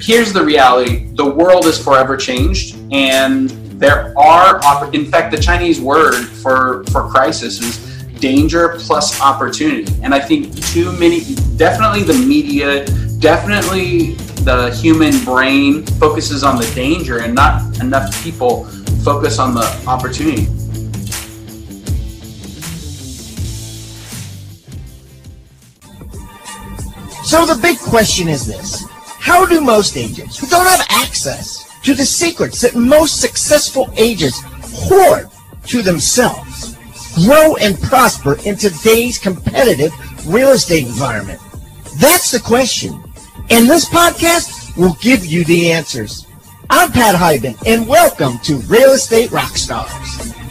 here's the reality. The world is forever changed and there are in fact the chinese word for for crisis is danger plus opportunity. And i think too many definitely the media definitely the human brain focuses on the danger and not enough people focus on the opportunity. So the big question is this how do most agents who don't have access to the secrets that most successful agents hoard to themselves grow and prosper in today's competitive real estate environment? That's the question. And this podcast will give you the answers. I'm Pat Hiban, and welcome to Real Estate Rockstars.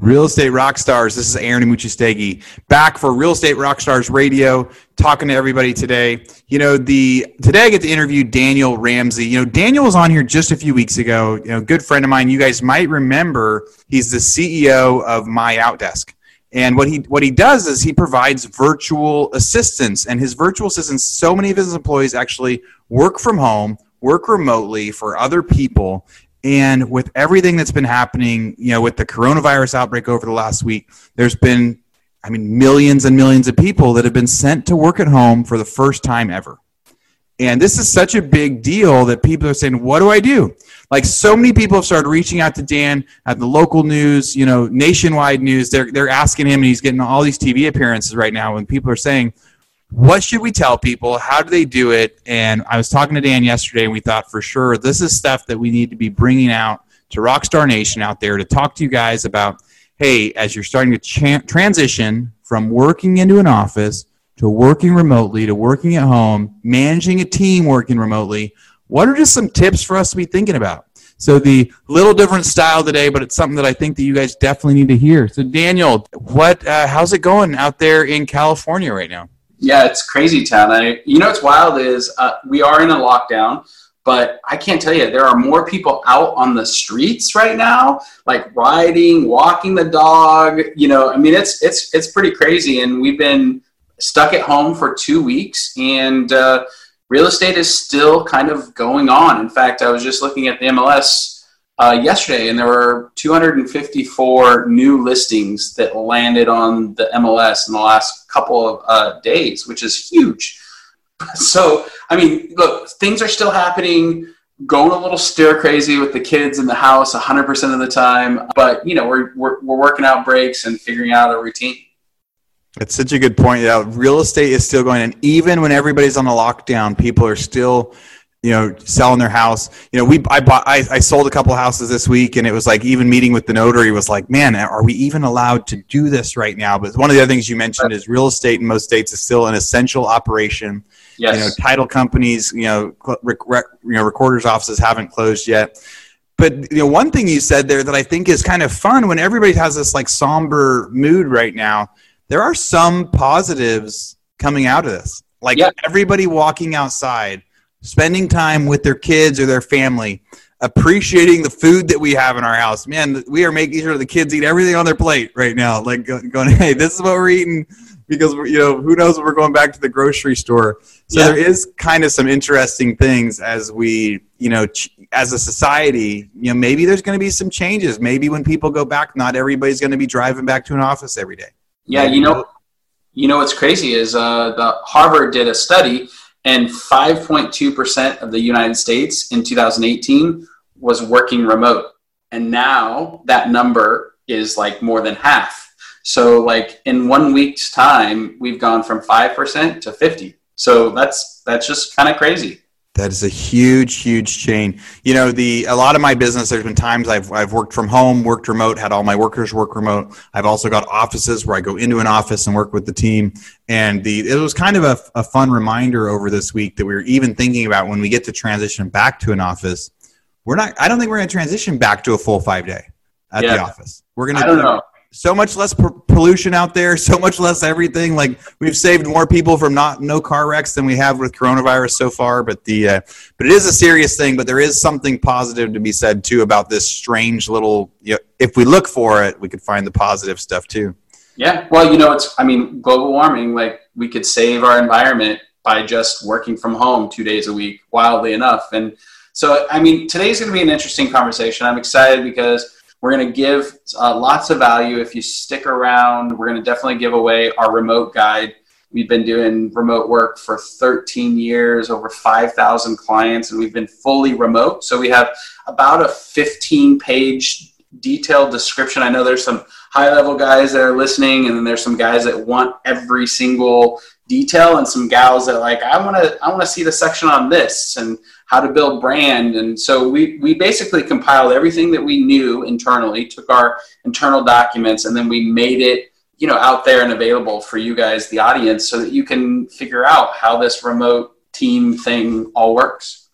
Real Estate Rockstars. This is Aaron Amuchastegui back for Real Estate Rockstars Radio, talking to everybody today. You know, the today I get to interview Daniel Ramsey. You know, Daniel was on here just a few weeks ago. You know, good friend of mine. You guys might remember he's the CEO of My Outdesk. And what he what he does is he provides virtual assistance, and his virtual assistants. So many of his employees actually work from home, work remotely for other people, and with everything that's been happening, you know, with the coronavirus outbreak over the last week, there's been, I mean, millions and millions of people that have been sent to work at home for the first time ever. And this is such a big deal that people are saying, what do I do? Like so many people have started reaching out to Dan at the local news, you know, nationwide news. They're, they're asking him, and he's getting all these TV appearances right now. And people are saying, what should we tell people? How do they do it? And I was talking to Dan yesterday, and we thought for sure this is stuff that we need to be bringing out to Rockstar Nation out there to talk to you guys about. Hey, as you're starting to transition from working into an office to working remotely to working at home, managing a team working remotely, what are just some tips for us to be thinking about? So the little different style today, but it's something that I think that you guys definitely need to hear. So Daniel, what uh, how's it going out there in California right now? Yeah, it's crazy town. I, you know what's wild is uh, we are in a lockdown, but I can't tell you there are more people out on the streets right now, like riding, walking the dog. You know, I mean, it's it's it's pretty crazy, and we've been stuck at home for two weeks, and uh, real estate is still kind of going on. In fact, I was just looking at the MLS uh, yesterday, and there were 254 new listings that landed on the MLS in the last couple of uh, days, which is huge. So, I mean, look, things are still happening. Going a little stir crazy with the kids in the house 100% of the time, but you know, we're, we're, we're working out breaks and figuring out a routine. It's such a good point. Yeah, real estate is still going, and even when everybody's on a lockdown, people are still you know, selling their house. You know, we I bought I, I sold a couple houses this week, and it was like even meeting with the notary was like, man, are we even allowed to do this right now? But one of the other things you mentioned is real estate in most states is still an essential operation. Yes. You know, title companies, you know, rec, rec, you know, recorders' offices haven't closed yet. But you know, one thing you said there that I think is kind of fun when everybody has this like somber mood right now. There are some positives coming out of this. Like yeah. everybody walking outside spending time with their kids or their family, appreciating the food that we have in our house. Man, we are making sure the kids eat everything on their plate right now. Like going, hey, this is what we're eating because you know who knows if we're going back to the grocery store. So yeah. there is kind of some interesting things as we, you know, ch- as a society, you know, maybe there's going to be some changes. Maybe when people go back, not everybody's going to be driving back to an office every day. Yeah, you know, you know what's crazy is uh, the Harvard did a study and 5.2% of the United States in 2018 was working remote. And now that number is like more than half. So like in one week's time, we've gone from 5% to 50. So that's that's just kind of crazy. That is a huge, huge change. You know, the a lot of my business. There's been times I've I've worked from home, worked remote, had all my workers work remote. I've also got offices where I go into an office and work with the team. And the it was kind of a, a fun reminder over this week that we were even thinking about when we get to transition back to an office. We're not. I don't think we're going to transition back to a full five day at yeah. the office. We're going to. I don't know so much less po- pollution out there, so much less everything. Like we've saved more people from not no car wrecks than we have with coronavirus so far. But the uh, but it is a serious thing. But there is something positive to be said too about this strange little. You know, if we look for it, we could find the positive stuff too. Yeah, well, you know, it's I mean, global warming. Like we could save our environment by just working from home two days a week. Wildly enough, and so I mean, today's going to be an interesting conversation. I'm excited because we're going to give uh, lots of value if you stick around. We're going to definitely give away our remote guide. We've been doing remote work for 13 years, over 5,000 clients, and we've been fully remote. So we have about a 15 page detailed description. I know there's some high level guys that are listening, and then there's some guys that want every single detail, and some gals that like I want to I want to see the section on this and how to build brand. And so we, we basically compiled everything that we knew internally, took our internal documents, and then we made it, you know, out there and available for you guys, the audience, so that you can figure out how this remote team thing all works.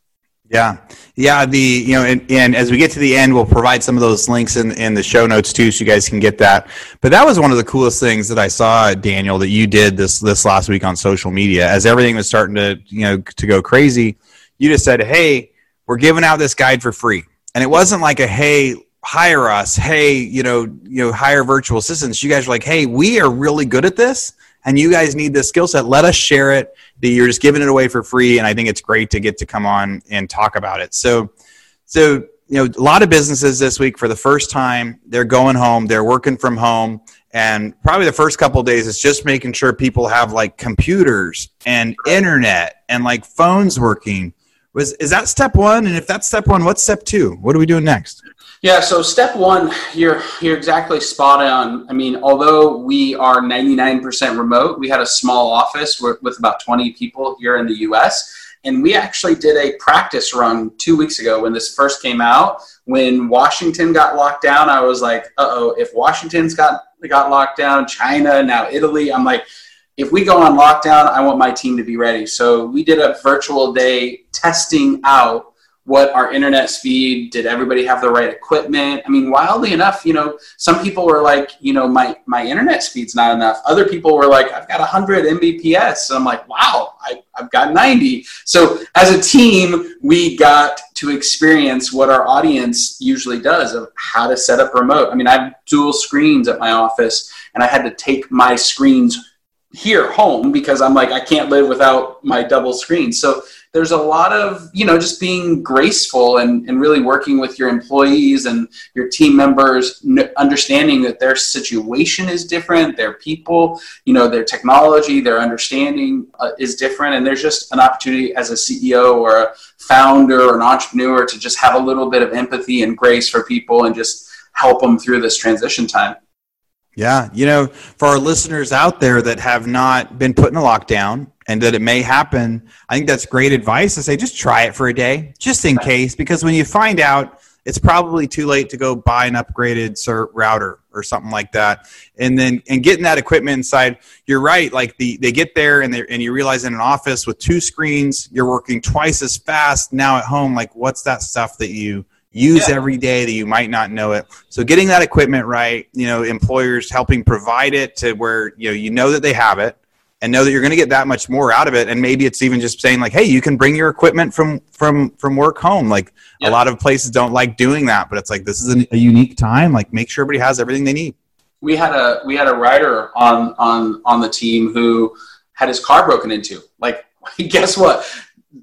Yeah, yeah. The you know, and, and, as we get to the end, we'll provide some of those links in in the show notes too, so you guys can get that. But that was one of the coolest things that I saw, Daniel, that you did this this last week on social media, as everything was starting to you know to go crazy you just said, hey, we're giving out this guide for free. And it wasn't like a, hey, hire us. Hey, you know, you know, hire virtual assistants. You guys are like, hey, we are really good at this and you guys need this skill set. Let us share it. You're just giving it away for free. And I think it's great to get to come on and talk about it. So, so, you know, a lot of businesses this week for the first time, they're going home, they're working from home. And probably the first couple days is just making sure people have like computers and internet and like phones working was is that step one? And if that's step one, what's step two? What are we doing next? Yeah, so step one, you're you're exactly spot on. I mean, although we are 99% remote, we had a small office with, about 20 people here in the U.S. And we actually did a practice run two weeks ago when this first came out. When Washington got locked down, I was like, "Uh oh! If Washington's got got locked down, China now Italy, I'm like." If we go on lockdown, I want my team to be ready. So we did a virtual day testing out what our internet speed did everybody have the right equipment? I mean wildly enough you know some people were like you know my my internet speed's not enough. Other people were like i've got 100 mbps. So i'm like wow I, i've got 90 so as a team we got to experience what our audience usually does of how to set up remote. I mean i have dual screens at my office and i had to take my screens here home because I'm like I can't live without my double screen. So there's a lot of you know just being graceful and, and really working with your employees and your team members understanding that their situation is different their people you know their technology their understanding uh, is different and there's just an opportunity as a ceo or a founder or an entrepreneur to just have a little bit of empathy and grace for people and just help them through this transition time yeah, you know, for our listeners out there that have not been put in a lockdown and that it may happen, I think that's great advice to say just try it for a day, just in case, because when you find out, it's probably too late to go buy an upgraded router or something like that, and then and getting that equipment inside. You're right, like the they get there and they and you realize in an office with two screens, you're working twice as fast now at home. Like, what's that stuff that you use yeah. every day that you might not know it. So getting that equipment right, you know, employers helping provide it to where you know you know that they have it and know that you're going to get that much more out of it and maybe it's even just saying like hey you can bring your equipment from from from work home like yeah. a lot of places don't like doing that but it's like this is a, a unique time like make sure everybody has everything they need we had a we had a writer on on on the team who had his car broken into like guess what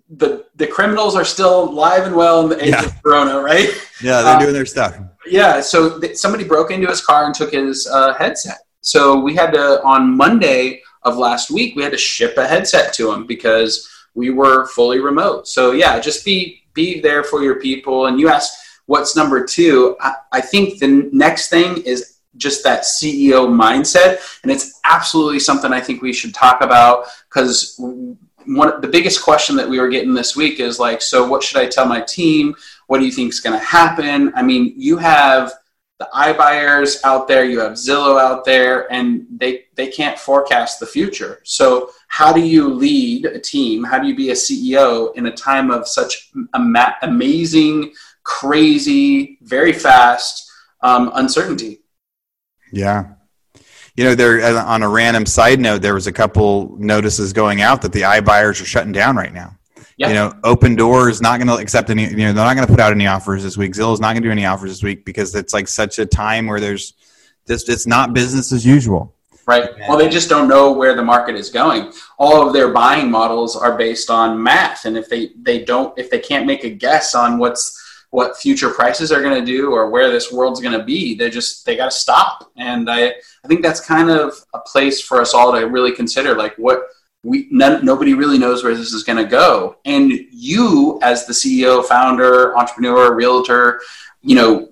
the the criminals are still live and well in the age yeah. of Corona, right? Yeah, they're uh, doing their stuff. Yeah, so th- somebody broke into his car and took his uh, headset. So we had to on Monday of last week we had to ship a headset to him because we were fully remote. So yeah, just be be there for your people. And you asked what's number two. I, I think the next thing is just that CEO mindset, and it's absolutely something I think we should talk about because one the biggest question that we were getting this week is like, so what should I tell my team? What do you think is going to happen? I mean, you have the iBuyers out there, you have Zillow out there, and they they can't forecast the future. So how do you lead a team? How do you be a CEO in a time of such ama- amazing, crazy, very fast um, uncertainty? Yeah, you know, there uh, on a random side note, there was a couple notices going out that the iBuyers are shutting down right now. Yeah. You know, Opendoor is not going to accept any. You know, they're not going to put out any offers this week. Zillow is not going to do any offers this week because it's like such a time where there's just it's not business as usual. Right. Well, they just don't know where the market is going. All of their buying models are based on math, and if they they don't if they can't make a guess on what's what future prices are going to do or where this world's going to be, they just they got to stop. And I I think that's kind of a place for us all to really consider, like what we none, nobody really knows where this is going to go and you as the ceo founder entrepreneur realtor you know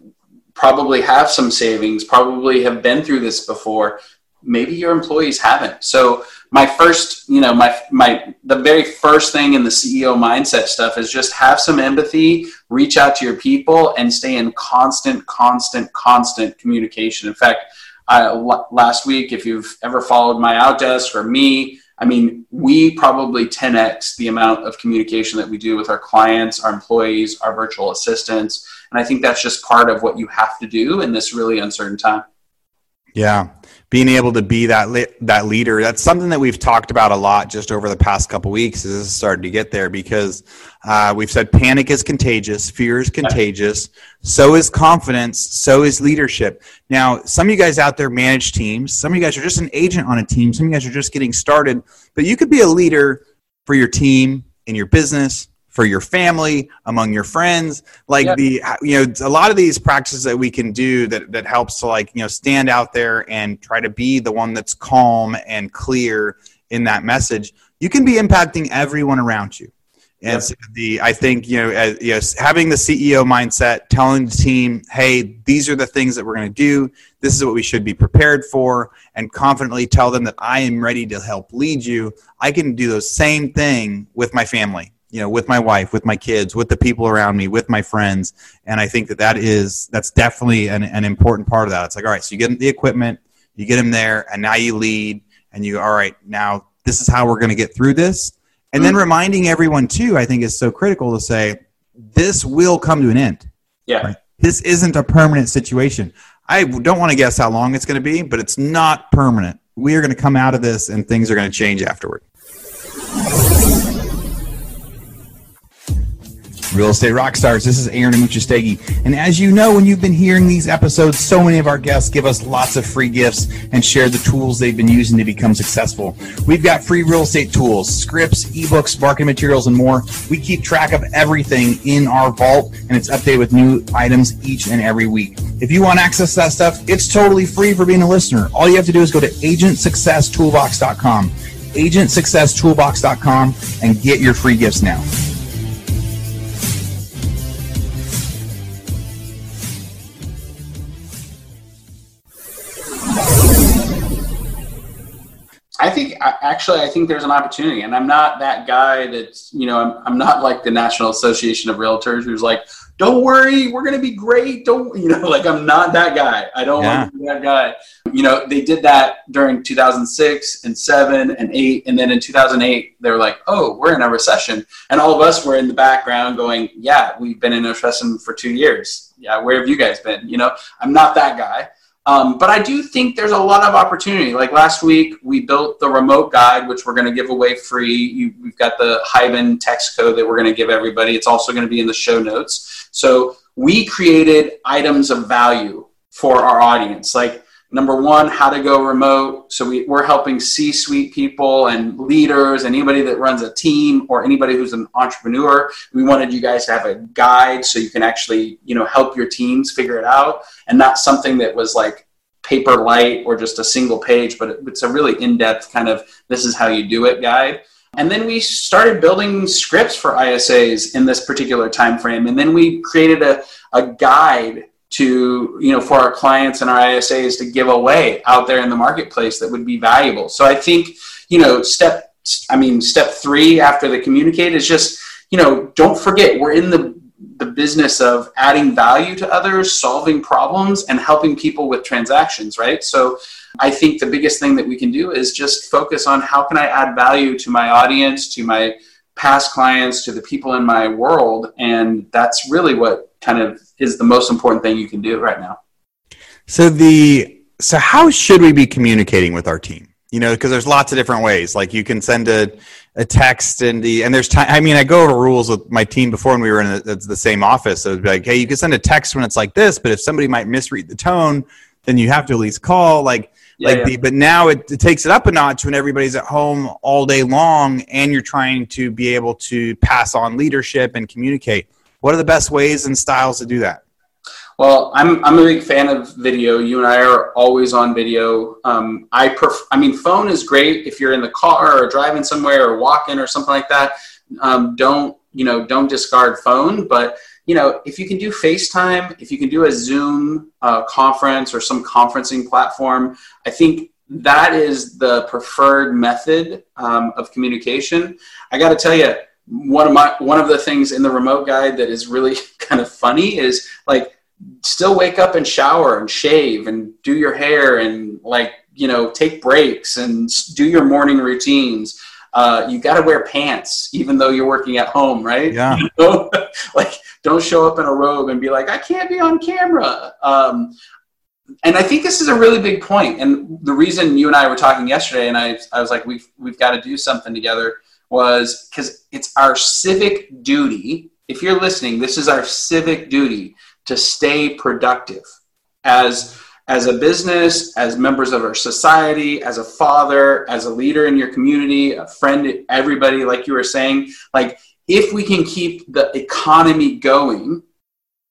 probably have some savings probably have been through this before maybe your employees haven't so my first you know my my the very first thing in the ceo mindset stuff is just have some empathy reach out to your people and stay in constant constant constant communication in fact I, last week if you've ever followed my outdesk or me I mean, we probably 10x the amount of communication that we do with our clients, our employees, our virtual assistants. And I think that's just part of what you have to do in this really uncertain time. Yeah being able to be that li- that leader. That's something that we've talked about a lot just over the past couple weeks as it's started to get there because uh, we've said panic is contagious fear is contagious so is confidence so is leadership. Now some of you guys out there manage teams. Some of you guys are just an agent on a team. Some of you guys are just getting started but you could be a leader for your team in your business for your family among your friends like yep. the you know a lot of these practices that we can do that that helps to like you know stand out there and try to be the one that's calm and clear in that message you can be impacting everyone around you and yep. so the I think you know uh, as, yes having the CEO mindset, telling the team, hey, these are the things that we're going to do. This is what we should be prepared for, and confidently tell them that I am ready to help lead you. I can do the same thing with my family you know with my wife with my kids with the people around me with my friends. And i think that that is that's definitely an, an important part of that. It's like all right so you get the equipment you get them there and now you lead and you all right now this is how we're going to get through this. And then mm-hmm. reminding everyone too i think is so critical to say this will come to an end. Yeah. Right? this isn't a permanent situation. I don't want to guess how long it's going to be but it's not permanent. We are going to come out of this and things are going to change afterward Real Estate Rockstars, this is Aaron Amuchastegui. And as you know, when you've been hearing these episodes, so many of our guests give us lots of free gifts and share the tools they've been using to become successful. We've got free real estate tools, scripts, ebooks, marketing materials, and more. We keep track of everything in our vault, and it's updated with new items each and every week. If you want access to that stuff, it's totally free for being a listener. All you have to do is go to agentsuccesstoolbox.com, agentsuccesstoolbox.com, and get your free gifts now. I think actually, I think there's an opportunity, and I'm not that guy that's you know, I'm, I'm not like the National Association of Realtors who's like, don't worry, we're gonna be great. Don't you know? Like I'm not that guy. I don't yeah. want to be that guy. You know, they did that during 2006 and seven and eight, and then in 2008 they were like, oh, we're in a recession, and all of us were in the background going, yeah, we've been in a recession for two years. Yeah, where have you guys been? You know, I'm not that guy. Um, but I do think there's a lot of opportunity. Like last week, we built the remote guide, which we're going to give away free. You, we've got the Hiban text code that we're going to give everybody. It's also going to be in the show notes. So we created items of value for our audience. Like number one, how to go remote. So we, we're helping C suite people and leaders, anybody that runs a team or anybody who's an entrepreneur. We wanted you guys to have a guide so you can actually, you know, help your teams figure it out and not something that was like paper light or just a single page, but it's a really in-depth kind of this is how you do it guide. And then we started building scripts for ISAs in this particular time frame. And then we created a, a guide to you know for our clients and our ISAs to give away out there in the marketplace that would be valuable. So I think you know step I mean step 3 after the communicate is just you know don't forget we're in the the business of adding value to others, solving problems and helping people with transactions, right? So I think the biggest thing that we can do is just focus on how can I add value to my audience, to my past clients, to the people in my world and that's really what kind of is the most important thing you can do right now. So the so how should we be communicating with our team? You know, because there's lots of different ways. Like you can send a, a text and the and there's time. I mean, I go over rules with my team before when we were in the, the same office. So it'd be like, hey, you can send a text when it's like this, but if somebody might misread the tone, then you have to at least call. Like yeah, like yeah. the but now it, it takes it up a notch when everybody's at home all day long and you're trying to be able to pass on leadership and communicate. What are the best ways and styles to do that? Well, I'm, I'm a big fan of video. You and I are always on video. Um, I pref- I mean, phone is great if you're in the car or driving somewhere or walking or something like that. Um, don't you know? Don't discard phone. But you know, if you can do FaceTime, if you can do a Zoom uh, conference or some conferencing platform, I think that is the preferred method um, of communication. I got to tell you, one of my one of the things in the remote guide that is really kind of funny is like still wake up and shower and shave and do your hair and like you know take breaks and do your morning routines. Uh, you got to wear pants even though you're working at home right? Yeah. You know? like don't show up in a robe and be like i can't be on camera. Um, and i think this is a really big point and the reason you and i were talking yesterday and i, I was like we've, we've got to do something together was because it's our civic duty if you're listening this is our civic duty to stay productive as as a business, as members of our society, as a father, as a leader in your community, a friend, everybody, like you were saying, like if we can keep the economy going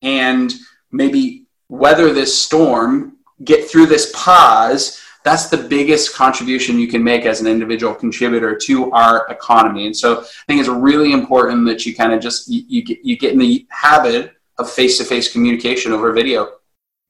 and maybe weather this storm, get through this pause, that's the biggest contribution you can make as an individual contributor to our economy. And so I think it's really important that you kind of just you, you get you get in the habit of face-to-face communication over video.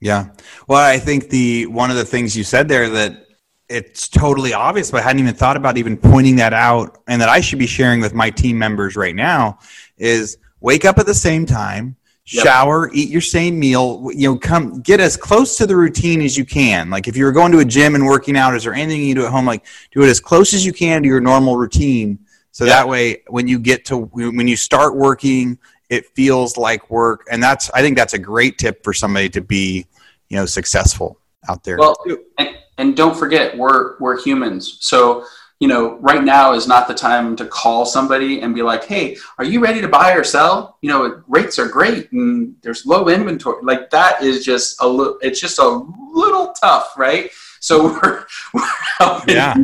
Yeah. Well, I think the one of the things you said there that it's totally obvious, but I hadn't even thought about even pointing that out and that I should be sharing with my team members right now is wake up at the same time, yep. shower, eat your same meal, you know, come get as close to the routine as you can. Like if you're going to a gym and working out, is there anything you do at home? Like do it as close as you can to your normal routine. So yep. that way, when you get to when you start working it feels like work and that's i think that's a great tip for somebody to be you know successful out there well and, and don't forget we're we're humans so you know right now is not the time to call somebody and be like hey are you ready to buy or sell? You know rates are great and there's low inventory. Like that is just a little it's just a little tough right? So we're, we're helping. yeah.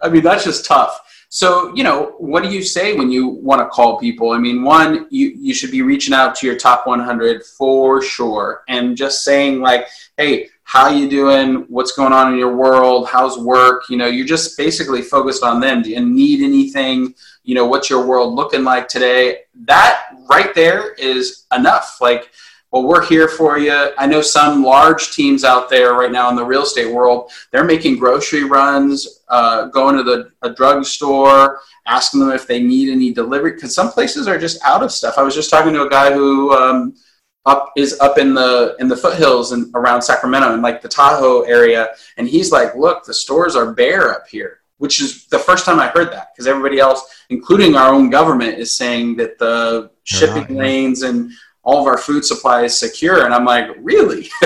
I mean that's just tough so, you know, what do you say when you want to call people? I mean, one, you, you should be reaching out to your top 100 for sure and just saying like, hey, how you doing? What's going on in your world? How's work? You know, you're just basically focused on them. Do you need anything? You know, what's your world looking like today? That right there is enough. Like, well, we're here for you. I know some large teams out there right now in the real estate world, they're making grocery runs, uh, going to the a drugstore, asking them if they need any delivery, because some places are just out of stuff. I was just talking to a guy who um, up is up in the in the foothills and around Sacramento and like the Tahoe area, and he's like, "Look, the stores are bare up here." Which is the first time I heard that because everybody else, including our own government, is saying that the shipping lanes and all of our food supply is secure. And I'm like, really?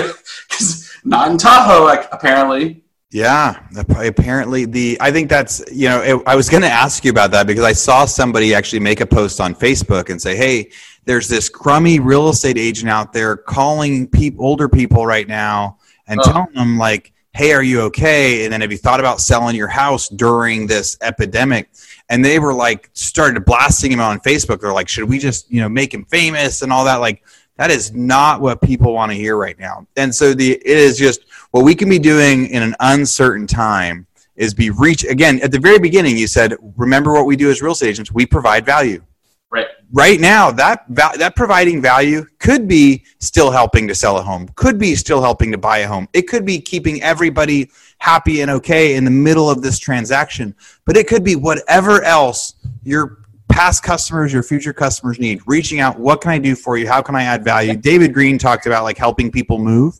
Because not in Tahoe, like, apparently. Yeah, apparently the I think that's you know it, I was going to ask you about that because I saw somebody actually make a post on Facebook and say, "Hey, there's this crummy real estate agent out there calling people older people right now and oh. telling them like, "Hey, are you okay?" And then have you thought about selling your house during this epidemic? and they were like started blasting him on Facebook. They're like, should we just you know make him famous and all that? Like that is not what people want to hear right now. And so the it is just what we can be doing in an uncertain time is be reach again at the very beginning. You said, remember what we do as real estate agents. We provide value. Right. Right now, that that providing value could be still helping to sell a home, could be still helping to buy a home. It could be keeping everybody happy and okay in the middle of this transaction. But it could be whatever else your past customers, your future customers need. Reaching out, what can I do for you? How can I add value? David Greene talked about like helping people move,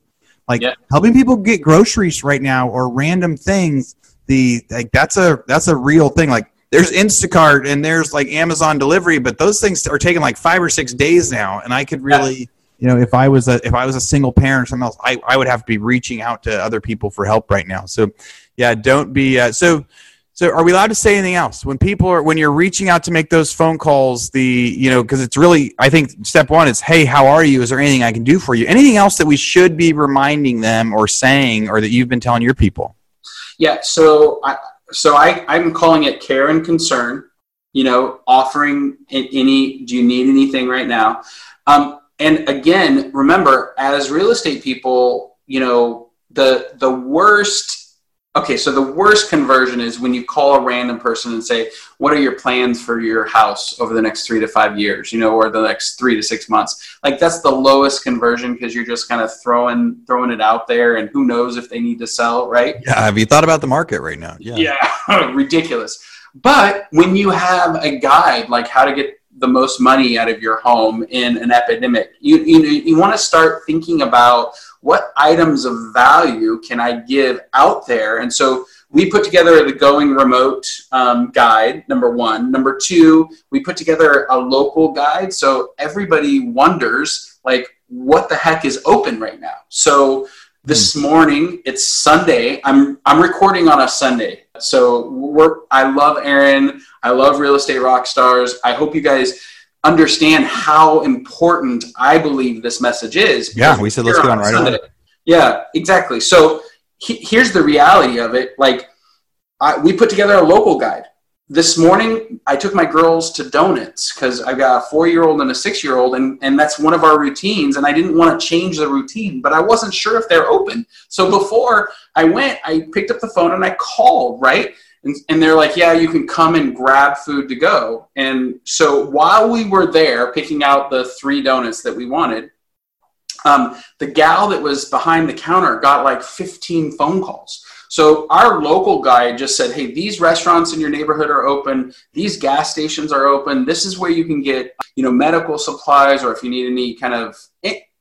like yeah. helping people get groceries right now or random things. The like that's a that's a real thing. Like there's Instacart and there's like Amazon delivery, but those things are taking like five or six days now, and I could really you know if i was a if i was a single parent or something else i, I would have to be reaching out to other people for help right now. So yeah don't be uh, so so are we allowed to say anything else? When people are when you're reaching out to make those phone calls the you know because it's really i think step one is hey how are you? Is there anything i can do for you? Anything else that we should be reminding them or saying or that you've been telling your people? Yeah so i so i i'm calling it care and concern you know offering any do you need anything right now? Um, and again remember as real estate people you know the the worst Okay, so the worst conversion is when you call a random person and say, "What are your plans for your house over the next three to five years?" You know, or the next three to six months. Like that's the lowest conversion because you're just kind of throwing throwing it out there, and who knows if they need to sell, right? Yeah. Have you thought about the market right now? Yeah. Yeah, ridiculous. But when you have a guide like how to get the most money out of your home in an epidemic, you you, you want to start thinking about what items of value can I give out there? And so we put together the Going Remote um, guide, number one. Number two, we put together a local guide. So everybody wonders, like, what the heck is open right now? So this mm. morning, it's Sunday. I'm, I'm recording on a Sunday. So we're, I love Aaron. I love Real Estate Rock Stars. I hope you guys understand how important I believe this message is. Yeah, we said let's get on right Sunday. on. Yeah, exactly. So he, here's the reality of it. Like, I, we put together a local guide. This morning, I took my girls to donuts because I've got a four year old and a six year old, and, and that's one of our routines. And I didn't want to change the routine, but I wasn't sure if they're open. So before I went, I picked up the phone and I called, right? And, and they're like, yeah, you can come and grab food to go. And so while we were there picking out the three donuts that we wanted, um, the gal that was behind the counter got like 15 phone calls. So our local guy just said, "Hey, these restaurants in your neighborhood are open. These gas stations are open. This is where you can get, you know, medical supplies, or if you need any kind of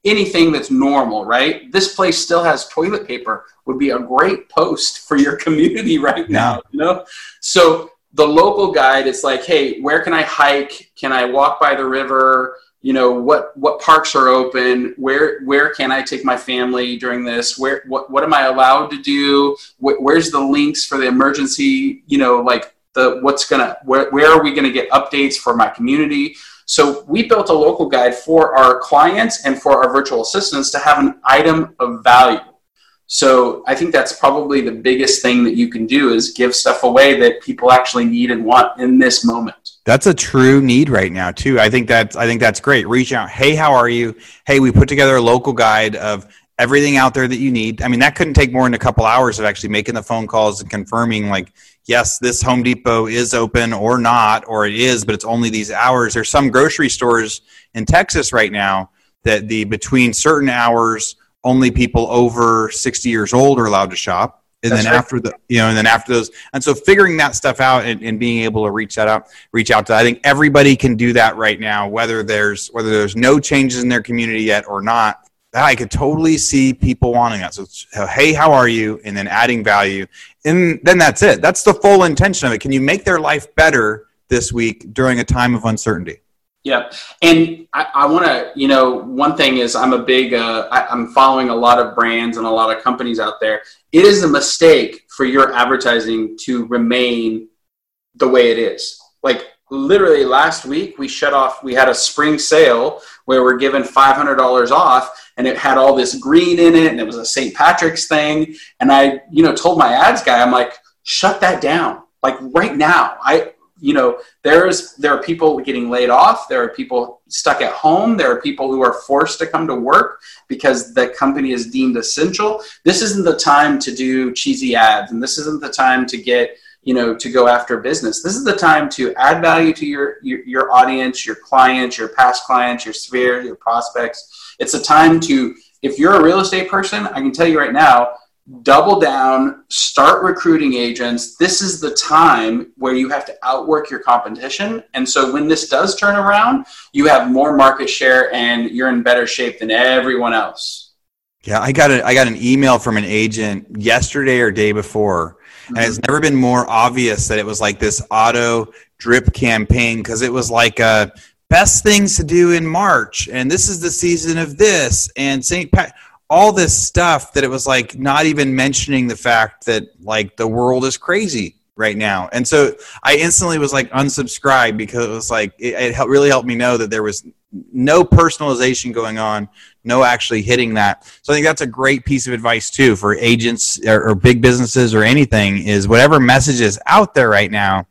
anything that's normal, right? This place still has toilet paper. Would be a great post for your community right now, you know? So the local guide is like, hey, where can I hike? Can I walk by the river? You know, what what parks are open? Where where can I take my family during this? Where what what am I allowed to do? where's the links for the emergency? You know, like the what's gonna where where are we gonna get updates for my community? So we built a local guide for our clients and for our virtual assistants to have an item of value. So I think that's probably the biggest thing that you can do is give stuff away that people actually need and want in this moment. That's a true need right now too. I think that's I think that's great. Reach out. Hey, how are you? Hey, we put together a local guide of everything out there that you need. I mean, that couldn't take more than a couple hours of actually making the phone calls and confirming like yes, this Home Depot is open or not, or it is, but it's only these hours. There's some grocery stores in Texas right now that the between certain hours only people over 60 years old are allowed to shop. And That's then right. after the, you know, and then after those, and so figuring that stuff out and, and being able to reach that out, reach out to, I think everybody can do that right now, whether there's, whether there's no changes in their community yet or not. I could totally see people wanting that. So, hey, how are you? And then adding value. And then that's it. That's the full intention of it. Can you make their life better this week during a time of uncertainty? Yeah. And I, I want to, you know, one thing is I'm a big, uh, I, I'm following a lot of brands and a lot of companies out there. It is a mistake for your advertising to remain the way it is. Like literally last week, we shut off, we had a spring sale where we're given $500 off and it had all this green in it and it was a St. Patrick's thing. And I, you know, told my ads guy, I'm like, shut that down. Like right now, I, you know, there's, there are people getting laid off. There are people stuck at home. There are people who are forced to come to work because the company is deemed essential. This isn't the time to do cheesy ads and this isn't the time to get, you know to go after business this is the time to add value to your your, your audience your clients your past clients your sphere your prospects it's a time to, if you're a real estate person, I can tell you right now, double down, start recruiting agents. This is the time where you have to outwork your competition. And so when this does turn around, you have more market share and you're in better shape than everyone else. Yeah, I got a, I got an email from an agent yesterday or day before, and it's mm-hmm. never been more obvious that it was like this auto drip campaign because it was like a best things to do in March, and this is the season of this, and St. Pat, all this stuff that it was like not even mentioning the fact that like the world is crazy right now. And so I instantly was like unsubscribed because it was like it, it really helped me know that there was no personalization going on, no actually hitting that. So I think that's a great piece of advice too for agents or, or big businesses or anything is whatever message is out there right now,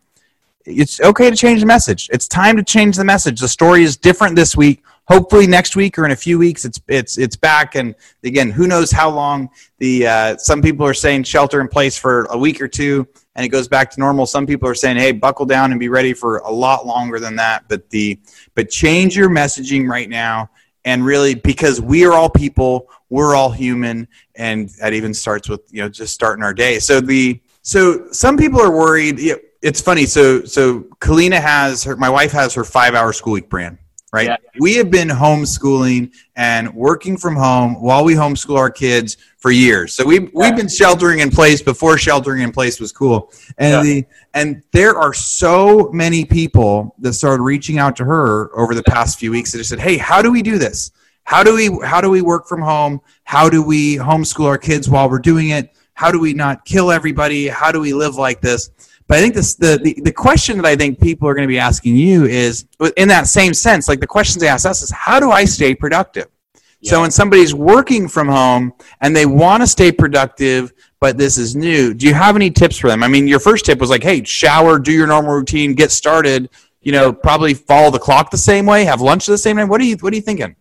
it's okay to change the message. It's time to change the message. The story is different this week. Hopefully next week or in a few weeks, it's it's it's back. And again, who knows how long? The uh, some people are saying shelter in place for a week or two, and it goes back to normal. Some people are saying, hey, buckle down and be ready for a lot longer than that. But the but change your messaging right now, and really because we are all people, we're all human, and that even starts with you know just starting our day. So the so some people are worried. It's funny. So so Kalina has her. My wife has her five hour school week brand. Right. Yeah. We have been homeschooling and working from home while we homeschool our kids for years. So we yeah. we've been sheltering in place before sheltering in place was cool. And yeah. the and there are so many people that started reaching out to her over the past few weeks that just said, "Hey, how do we do this? How do we how do we work from home? How do we homeschool our kids while we're doing it? How do we not kill everybody? How do we live like this?" But I think this the, the, the question that I think people are going to be asking you is in that same sense, like the questions they ask us is how do I stay productive? Yeah. So when somebody's working from home and they want to stay productive, but this is new, do you have any tips for them? I mean, your first tip was like, hey, shower, do your normal routine, get started. You know, probably follow the clock the same way, have lunch the same way. What are you What are you thinking?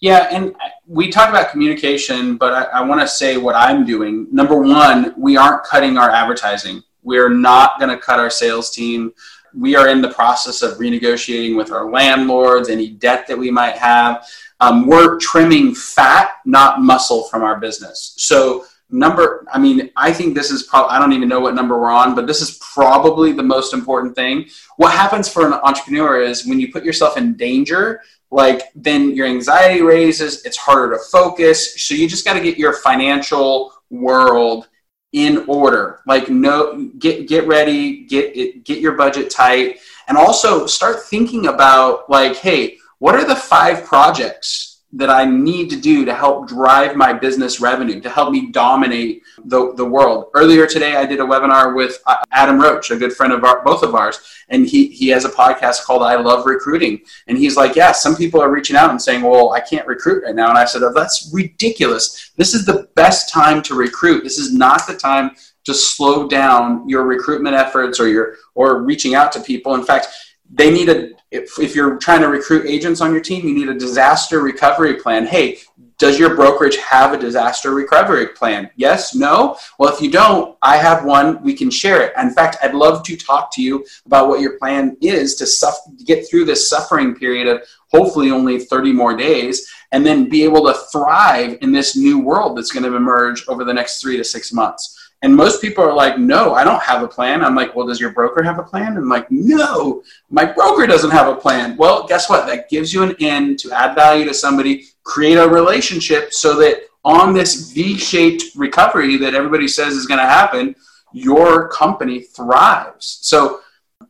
Yeah, and uh, we talk about communication, but I, I want to say what I'm doing. Number one, we aren't cutting our advertising. We're not going to cut our sales team. We are in the process of renegotiating with our landlords, any debt that we might have. Um, we're trimming fat, not muscle from our business. So, number, I mean, I think this is probably, I don't even know what number we're on, but this is probably the most important thing. What happens for an entrepreneur is when you put yourself in danger, like then your anxiety raises, it's harder to focus. So, you just got to get your financial world in order. Like no get get ready get get your budget tight and also start thinking about like hey what are the five projects that I need to do to help drive my business revenue, to help me dominate the, the world. Earlier today, I did a webinar with uh, Adam Roach, a good friend of our, both of ours, and he, he has a podcast called I Love Recruiting. And he's like, Yeah, some people are reaching out and saying, Well, I can't recruit right now. And I said, Oh, that's ridiculous. This is the best time to recruit. This is not the time to slow down your recruitment efforts or your or reaching out to people. In fact, they need a if, if you're trying to recruit agents on your team you need a disaster recovery plan. Hey does your brokerage have a disaster recovery plan? Yes no? Well if you don't i have one we can share it. In fact i'd love to talk to you about what your plan is to get through this suffering period of hopefully only 30 more days and then be able to thrive in this new world that's going to emerge over the next three to six months and most people are like, no, I don't have a plan. I'm like, well, does your broker have a plan? And I'm like, no, my broker doesn't have a plan. Well, guess what? That gives you an in to add value to somebody, create a relationship so that on this V shaped recovery that everybody says is going to happen, your company thrives. So,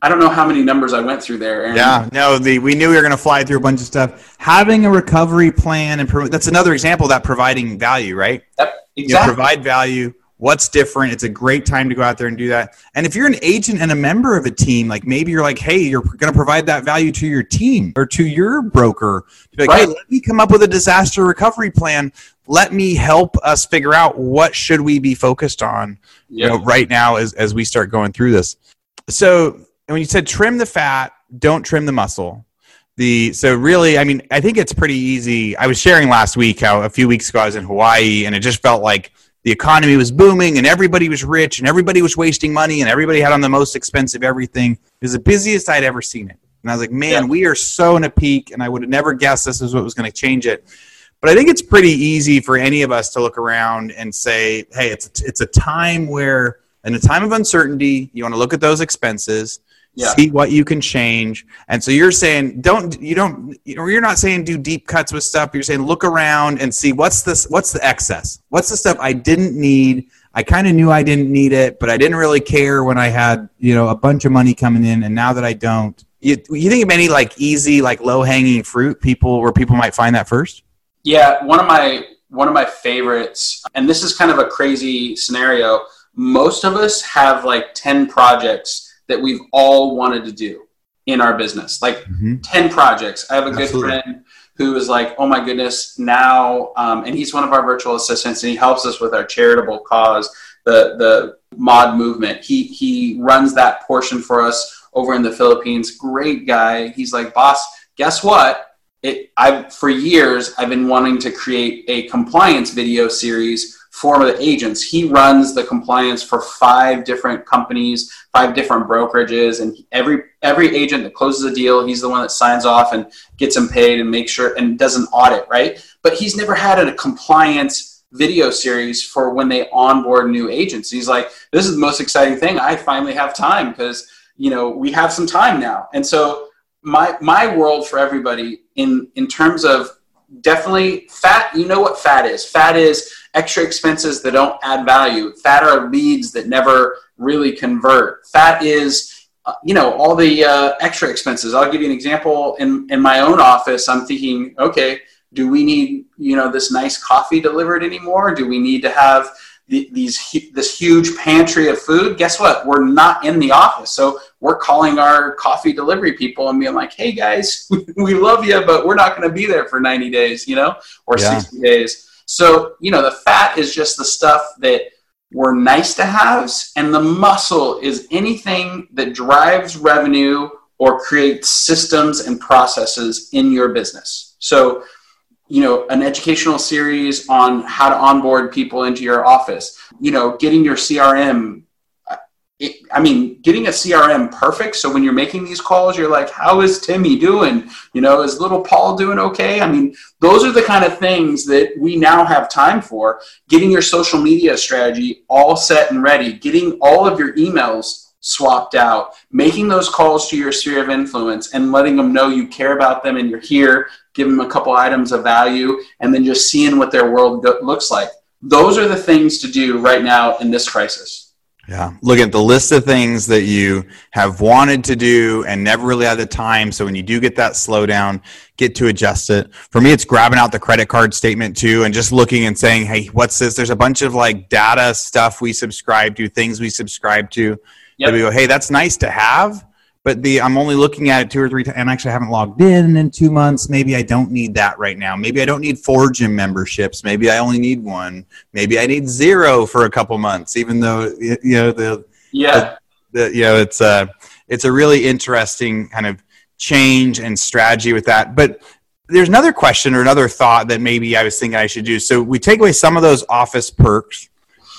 I don't know how many numbers I went through there. Aaron. Yeah, no, the we knew we were going to fly through a bunch of stuff. Having a recovery plan and that's another example of that providing value, right? Yep, exactly. You know, provide value what's different? It's a great time to go out there and do that. And if you're an agent and a member of a team like maybe you're like hey you're going to provide that value to your team or to your broker. To be like right. hey let me come up with a disaster recovery plan. Let me help us figure out what should we be focused on yep. you know, right now as, as we start going through this. So when you said trim the fat don't trim the muscle. The so really i mean i think it's pretty easy. I was sharing last week how a few weeks ago i was in hawaii and it just felt like the economy was booming and everybody was rich and everybody was wasting money and everybody had on the most expensive everything. It was the busiest I'd ever seen it. And I was like, man, yeah. we are so in a peak, and I would have never guessed this is what was going to change it. But I think it's pretty easy for any of us to look around and say, hey, it's it's a time where, in a time of uncertainty, you want to look at those expenses yeah. see what you can change and so you're saying don't you don't you're not saying do deep cuts with stuff you're saying look around and see what's this what's the excess what's the stuff i didn't need i kind of knew i didn't need it but i didn't really care when i had you know a bunch of money coming in and now that i don't You, you think of any like easy, like low hanging fruit people where people might find that first? Yeah, one of my one of my favorites, and this is kind of a crazy scenario. Most of us have like ten projects that we've all wanted to do in our business, like mm-hmm. ten projects. I have a Absolutely. good friend who is like, oh my goodness, now, um, and he's one of our virtual assistants, and he helps us with our charitable cause, the the mod movement. He he runs that portion for us over in the Philippines. Great guy. He's like, boss, guess what? It, I've for years I've been wanting to create a compliance video series for the agents. He runs the compliance for five different companies, five different brokerages, and every every agent that closes a deal, he's the one that signs off and gets them paid and makes sure and does an audit, right? But he's never had a compliance video series for when they onboard new agents. He's like, this is the most exciting thing. I finally have time because you know we have some time now and so my my world for everybody in in terms of definitely fat you know what fat is. Fat is extra expenses that don't add value. Fat are leads that never really convert. Fat is uh, you know all the uh, extra expenses. I'll give you an example. In in my own office i'm thinking okay do we need you know this nice coffee delivered anymore? Do we need to have these this huge pantry of food guess what? We're not in the office. So we're calling our coffee delivery people and being like hey guys we love you but we're not going to be there for 90 days you know or yeah. 60 days. So you know the fat is just the stuff that were nice to haves and the muscle is anything that drives revenue or creates systems and processes in your business. So you know an educational series on how to onboard people into your office. You know getting your crm it, i mean getting a crm perfect. So when you're making these calls you're like how is timmy doing? You know is little paul doing okay? I mean those are the kind of things that we now have time for. Getting your social media strategy all set and ready getting all of your emails swapped out, making those calls to your sphere of influence and letting them know you care about them and you're here, give them a couple items of value, and then just seeing what their world go- looks like. Those are the things to do right now in this crisis. Yeah. Look at the list of things that you have wanted to do and never really had the time. So when you do get that slowdown, get to adjust it. For me, it's grabbing out the credit card statement too and just looking and saying, hey, what's this? There's a bunch of like data stuff we subscribe to, things we subscribe to Yep. we go, hey, that's nice to have, but the I'm only looking at it two or three times, and actually I haven't logged in in two months. Maybe I don't need that right now. Maybe I don't need four gym memberships. Maybe I only need one. Maybe I need zero for a couple months, even though you know the yeah the, the you know it's a it's a really interesting kind of change and strategy with that, but. There's another question or another thought that maybe I was thinking I should do. So we take away some of those office perks.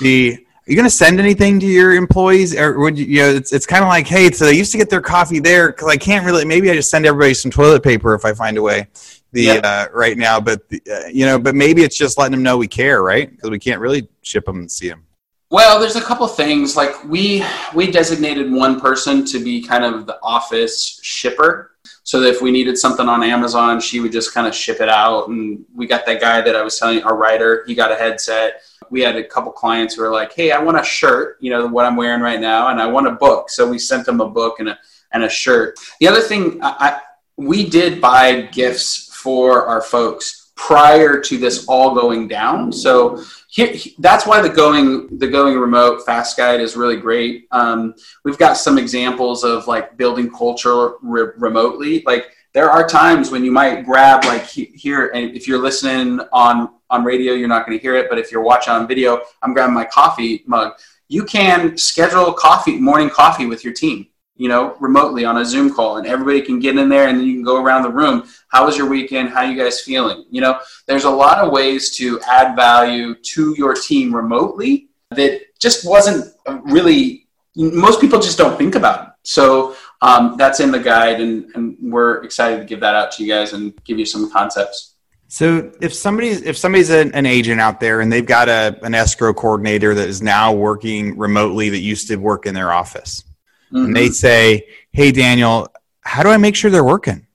The you going to send anything to your employees? Or would you, you know it's, it's kind of like hey so they used to get their coffee there because i can't really maybe i just send everybody some toilet paper if i find a way. The uh, right now but the, uh, you know but maybe it's just letting them know we care right? Because we can't really ship them and see them well there's a couple things like we we designated one person to be kind of the office shipper. So that if we needed something on amazon she would just kind of ship it out and we got that guy that i was telling our writer he got a headset we had a couple clients who were like, "Hey, I want a shirt, you know, what I'm wearing right now, and I want a book." So we sent them a book and a and a shirt. The other thing, I, we did buy gifts for our folks prior to this all going down. So here, that's why the going the going remote fast guide is really great. Um, we've got some examples of like building culture re- remotely, like there are times when you might grab like here and if you're listening on on radio you're not going to hear it but if you're watching on video i'm grabbing my coffee mug. You can schedule coffee morning coffee with your team you know remotely on a zoom call and everybody can get in there and you can go around the room. How was your weekend? How you guys feeling? You know there's a lot of ways to add value to your team remotely that just wasn't really most people just don't think about it. So um, that's in the guide, and, and we're excited to give that out to you guys and give you some concepts. So if somebody's if somebody's an, an agent out there and they've got a, an escrow coordinator that is now working remotely that used to work in their office, mm-hmm. and they say, "Hey, Daniel, how do I make sure they're working?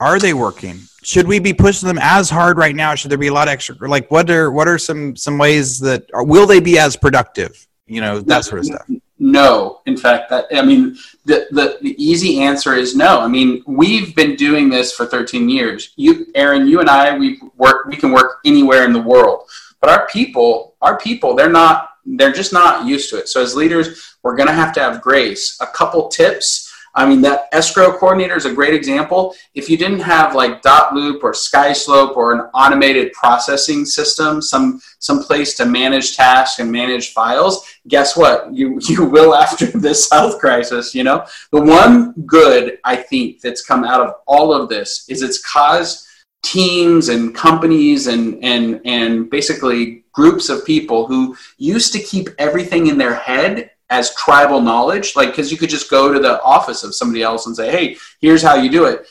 Are they working? Should we be pushing them as hard right now? Should there be a lot extra? Like, what are what are some some ways that are, will they be as productive? You know, that sort of stuff." No. In fact, that I mean, the, the the easy answer is no. I mean, we've been doing this for 13 years. You, Aaron, you and I, we work. We can work anywhere in the world, but our people, our people, they're not. They're just not used to it. So as leaders, we're going to have to have grace. A couple tips I mean, that escrow coordinator is a great example. If you didn't have like Dot Loop or SkySlope or an automated processing system, some some place to manage tasks and manage files, guess what? You you will after this health crisis. You know, the one good I think that's come out of all of this is it's caused teams and companies and and and basically groups of people who used to keep everything in their head as tribal knowledge, like because you could just go to the office of somebody else and say, "Hey, here's how you do it."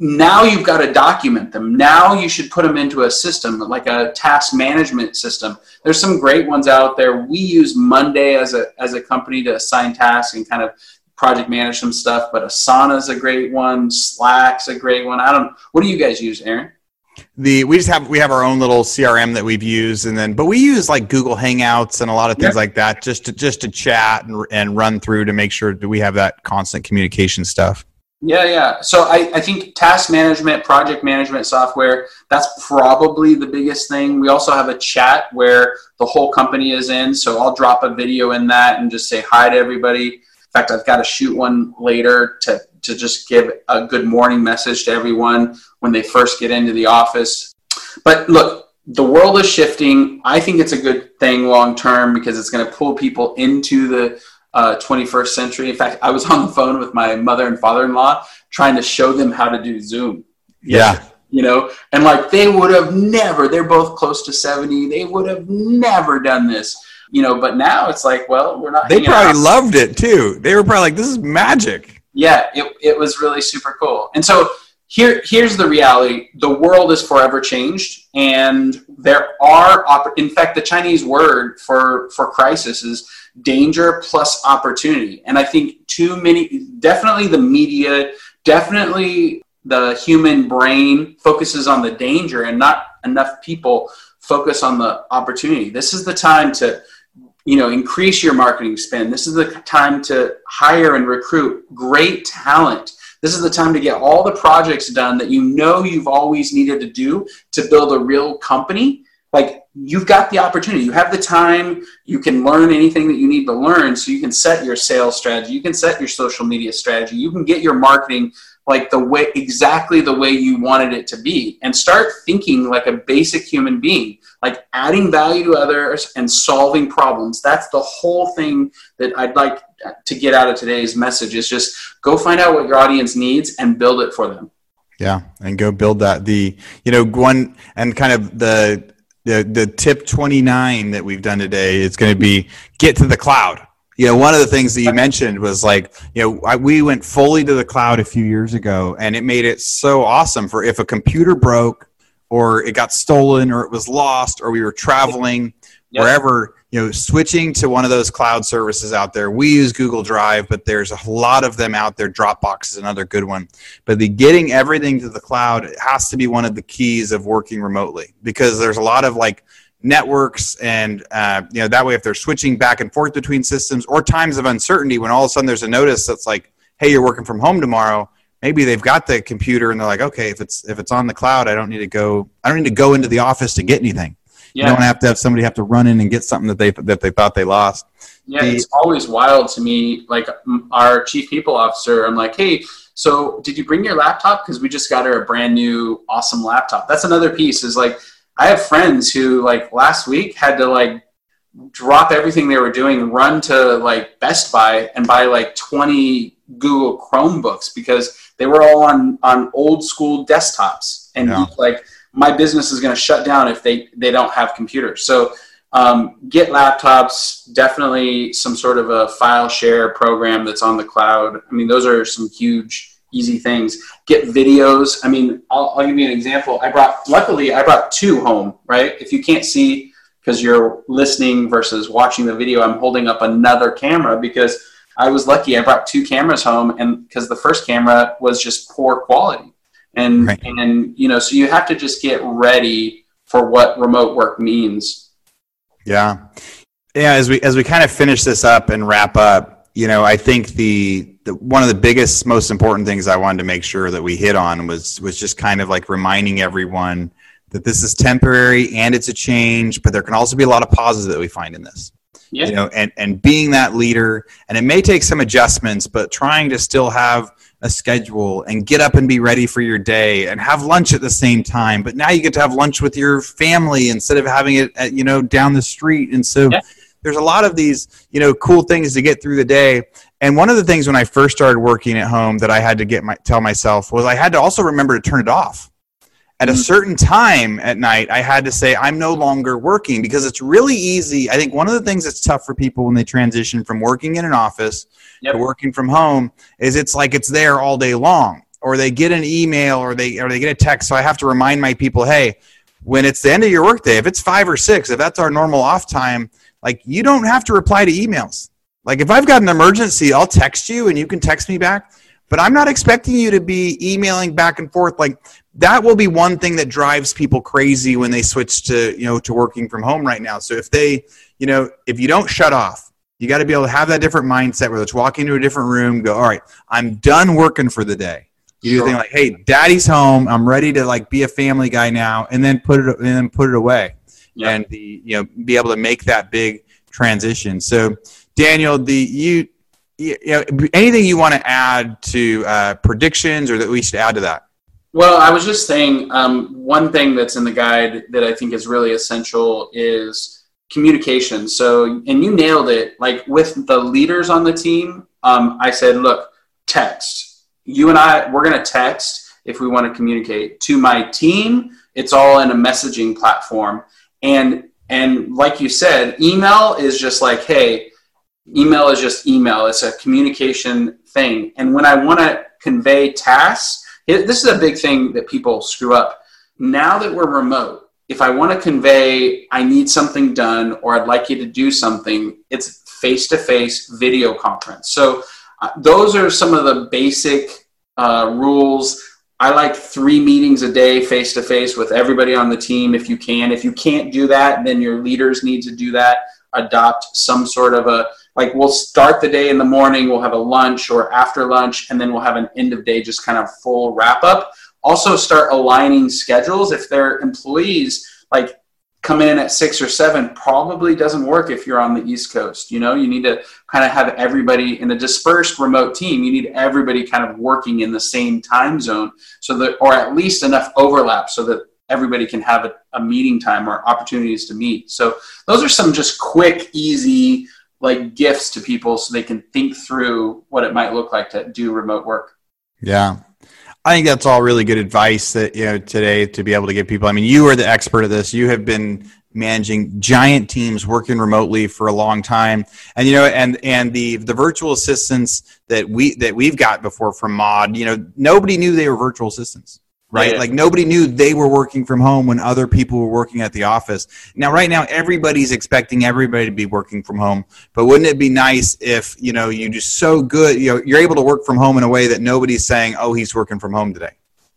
Now you've got to document them. Now you should put them into a system like a task management system. There's some great ones out there. We use Monday as a as a company to assign tasks and kind of project manage some stuff. But Asana is a great one. Slack's a great one. I don't. What do you guys use, Aaron? The we just have we have our own little crm that we've used and then but we use like google hangouts and a lot of things like that just to just to chat and, and run through to make sure that we have that constant communication stuff. Yeah yeah. So I, I think task management project management software that's probably the biggest thing. We also have a chat where the whole company is in so i'll drop a video in that and just say hi to everybody in fact i've got to shoot one later to to just give a good morning message to everyone when they first get into the office. But look, the world is shifting. I think it's a good thing long term because it's going to pull people into the uh, 21st century. In fact, I was on the phone with my mother and father in law trying to show them how to do Zoom. Yeah. You know, and like they would have never, they're both close to 70, they would have never done this you know but now it's like well we're not they probably out. loved it too. They were probably like this is magic. Yeah, it, it was really super cool. And so here, here's the reality. The world is forever changed and there are in fact the chinese word for for crisis is danger plus opportunity. And i think too many definitely the media definitely the human brain focuses on the danger and not enough people focus on the opportunity. This is the time to you know increase your marketing spend. This is the time to hire and recruit great talent. This is the time to get all the projects done that you know you've always needed to do to build a real company. Like you've got the opportunity. You have the time. You can learn anything that you need to learn. So you can set your sales strategy. You can set your social media strategy. You can get your marketing like the way exactly the way you wanted it to be. And start thinking like a basic human being. Like adding value to others and solving problems. That's the whole thing that i'd like to get out of today's message is just go find out what your audience needs and build it for them. Yeah and go build that. The you know one and kind of the the, the tip 29 that we've done today is going to be get to the cloud you know one of the things that you mentioned was like you know I, we went fully to the cloud a few years ago and it made it so awesome for if a computer broke or it got stolen or it was lost or we were traveling yep. wherever you know switching to one of those cloud services out there. We use google drive but there's a lot of them out there. Dropbox is another good one. But the getting everything to the cloud has to be one of the keys of working remotely because there's a lot of like networks and uh, you know that way if they're switching back and forth between systems or times of uncertainty when all of a sudden there's a notice that's like hey you're working from home tomorrow maybe they've got the computer and they're like okay if it's if it's on the cloud i don't need to go i don't need to go into the office to get anything. Yeah. you don't have to have somebody have to run in and get something that they that they thought they lost. Yeah the, it's always wild to me like our chief people officer i'm like hey so did you bring your laptop? Because we just got her a brand new awesome laptop. That's another piece is like I have friends who like last week had to like drop everything they were doing, run to like Best Buy and buy like 20 Google Chromebooks because they were all on on old school desktops. And yeah. like my business is going to shut down if they they don't have computers. So um, get laptops, definitely some sort of a file share program that's on the cloud. I mean, those are some huge easy things. Get videos. I mean, I'll, I'll give you an example. I brought, luckily, I brought two home, right? If you can't see because you're listening versus watching the video, I'm holding up another camera because I was lucky. I brought two cameras home, and because the first camera was just poor quality, and right. and you know, so you have to just get ready for what remote work means. Yeah, Yeah, as we as we kind of finish this up and wrap up, you know, I think the, the one of the biggest, most important things I wanted to make sure that we hit on was was just kind of like reminding everyone that this is temporary and it's a change, but there can also be a lot of positives that we find in this. Yeah. You know, and and being that leader, and it may take some adjustments, but trying to still have a schedule and get up and be ready for your day and have lunch at the same time. But now you get to have lunch with your family instead of having it at, you know down the street. And so Yeah. there's a lot of these you know cool things to get through the day. And one of the things when I first started working at home that I had to get my tell myself was I had to also remember to turn it off. At a Mhm. certain time at night, I had to say I'm no longer working because it's really easy. I think one of the things that's tough for people when they transition from working in an office Yep. to working from home is it's like it's there all day long or they get an email or they or they get a text so i have to remind my people hey when it's the end of your workday if it's five or six if that's our normal off time like you don't have to reply to emails like if i've got an emergency i'll text you and you can text me back but i'm not expecting you to be emailing back and forth like that will be one thing that drives people crazy when they switch to you know to working from home right now so if they you know if you don't shut off you got to be able to have that different mindset where it's walk into a different room, go, all right, I'm done working for the day. You do Sure. thing like, hey, daddy's home. I'm ready to like be a family guy now, and then put it and then put it away, Yeah. and the you know be able to make that big transition. So, Daniel, the you, you know, anything you want to add to uh, predictions or that we should add to that? Well, I was just saying um, one thing that's in the guide that I think is really essential is communication. So, and you nailed it. Like with the leaders on the team, um, I said, look, text. You and I, we're going to text if we want to communicate. To my team, it's all in a messaging platform. And and like you said, email is just like, hey, email is just email. It's a communication thing. And when I want to convey tasks, it- this is a big thing that people screw up. Now that we're remote, if I want to convey, I need something done or I'd like you to do something, it's face to face video conference. So, uh, those are some of the basic uh, rules. I like three meetings a day face to face with everybody on the team if you can. If you can't do that, then your leaders need to do that. Adopt some sort of a like we'll start the day in the morning, we'll have a lunch or after lunch, and then we'll have an end of day just kind of full wrap up. Also, start aligning schedules. If their employees like come in at six or seven, probably doesn't work if you're on the East Coast. You know, you need to kind of have everybody in a dispersed remote team. You need everybody kind of working in the same time zone so that, or at least enough overlap so that everybody can have a, a meeting time or opportunities to meet. So those are some just quick, easy like gifts to people so they can think through what it might look like to do remote work. Yeah. I think that's all really good advice that you know today to be able to give people. I mean, you are the expert at this. You have been managing giant teams working remotely for a long time, and you know, and and the the virtual assistants that we that we've got before from Mod, you know, nobody knew they were virtual assistants, right? Yeah. Like nobody knew they were working from home when other people were working at the office. Now, right now, everybody's expecting everybody to be working from home, but wouldn't it be nice if you know you do so good, you know, you're able to work from home in a way that nobody's saying, "Oh, he's working from home today."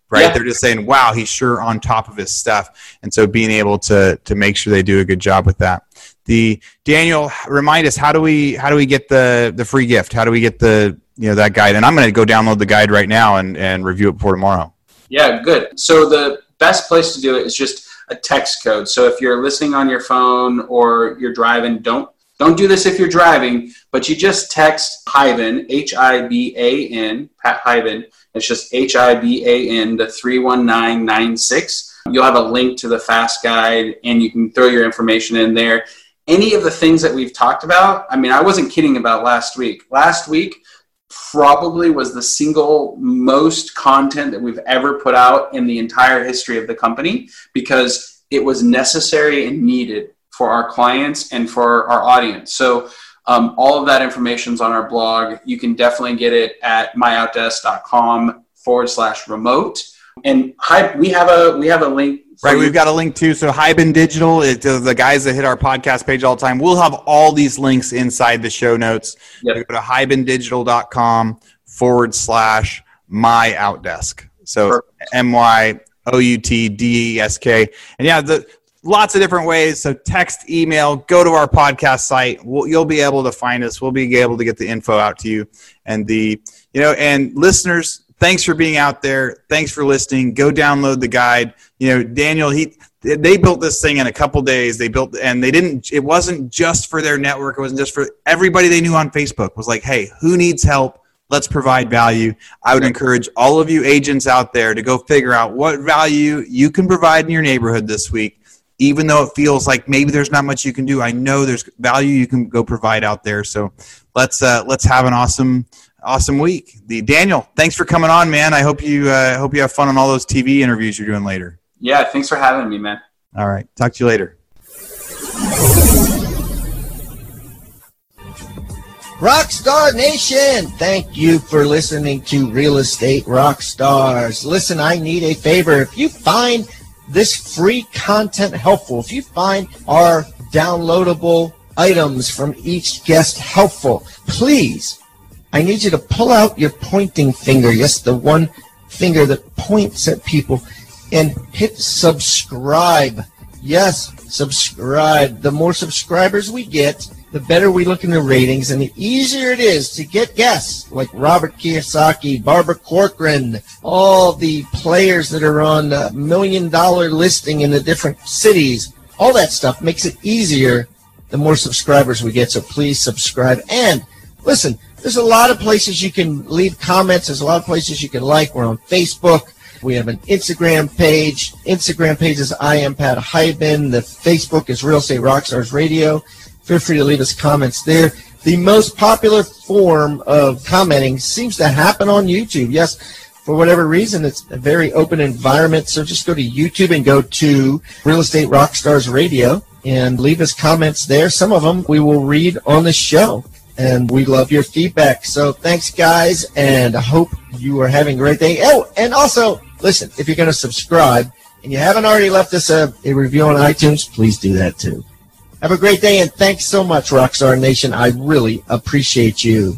Right? Yeah. They're just saying, "Wow, he's sure on top of his stuff," and so being able to to make sure they do a good job with that. The Daniel, remind us how do we how do we get the the free gift? How do we get the you know that guide? And I'm going to go download the guide right now and and review it before tomorrow. Yeah, good. So the best place to do it is just a text code. So if you're listening on your phone or you're driving, don't don't do this if you're driving, but you just text Hiban, H I B A N, Pat Hiban. It's just H I B A N to 31996. You'll have a link to the fast guide and you can throw your information in there. Any of the things that we've talked about, I mean, I wasn't kidding about last week. Last week, probably was the single most content that we've ever put out in the entire history of the company because it was necessary and needed for our clients and for our audience. So um, all of that information is on our blog. You can definitely get it at myoutdesk.com forward slash remote. And hi, we have a we have a link. Right, you. we've got a link too. So Hiban Digital, it, uh, the guys that hit our podcast page all the time, we'll have all these links inside the show notes. Yep. Go to hibandigital.com forward slash my outdesk. So. M Y O U T D E S K. And yeah, the lots of different ways. So text, email, go to our podcast site. We'll, you'll be able to find us. We'll be able to get the info out to you. And the, you know, and listeners, thanks for being out there. Thanks for listening. Go download the guide. You know, Daniel, he, they built this thing in a couple days. They built, and they didn't, it wasn't just for their network. It wasn't just for everybody they knew on Facebook was like, Hey, who needs help? Let's provide value. I would encourage all of you agents out there to go figure out what value you can provide in your neighborhood this week. Even though it feels like maybe there's not much you can do, I know there's value you can go provide out there. So let's uh, let's have an awesome awesome week. The Daniel, thanks for coming on, man. I hope you uh, hope you have fun on all those TV interviews you're doing later. Yeah, thanks for having me, man. All right, talk to you later. Rockstar Nation, thank you for listening to Real Estate Rockstars. Listen, I need a favor. If you find this free content helpful, if you find our downloadable items from each guest helpful, please, I need you to pull out your pointing finger. Yes, the one finger that points at people and hit subscribe. Yes, subscribe. The more subscribers we get, the better we look in the ratings and the easier it is to get guests like Robert Kiyosaki, Barbara Corcoran, all the players that are on a million dollar listing in the different cities. All that stuff makes it easier the more subscribers we get. So please subscribe. And listen, there's a lot of places you can leave comments. There's a lot of places you can like. We're on Facebook. We have an Instagram page. Instagram page is I am Pat Hiban. The Facebook is Real Estate Rockstars Radio. Feel free to leave us comments there. The most popular form of commenting seems to happen on YouTube. Yes, for whatever reason, it's a very open environment. So just go to YouTube and go to Real Estate Rockstars Radio and leave us comments there. Some of them we will read on the show. And we love your feedback. So thanks, guys, and I hope you are having a great day. Oh, and also, listen, if you're going to subscribe and you haven't already left us a, a review on iTunes, please do that too. Have a great day, and thanks so much, Rockstar Nation. I really appreciate you.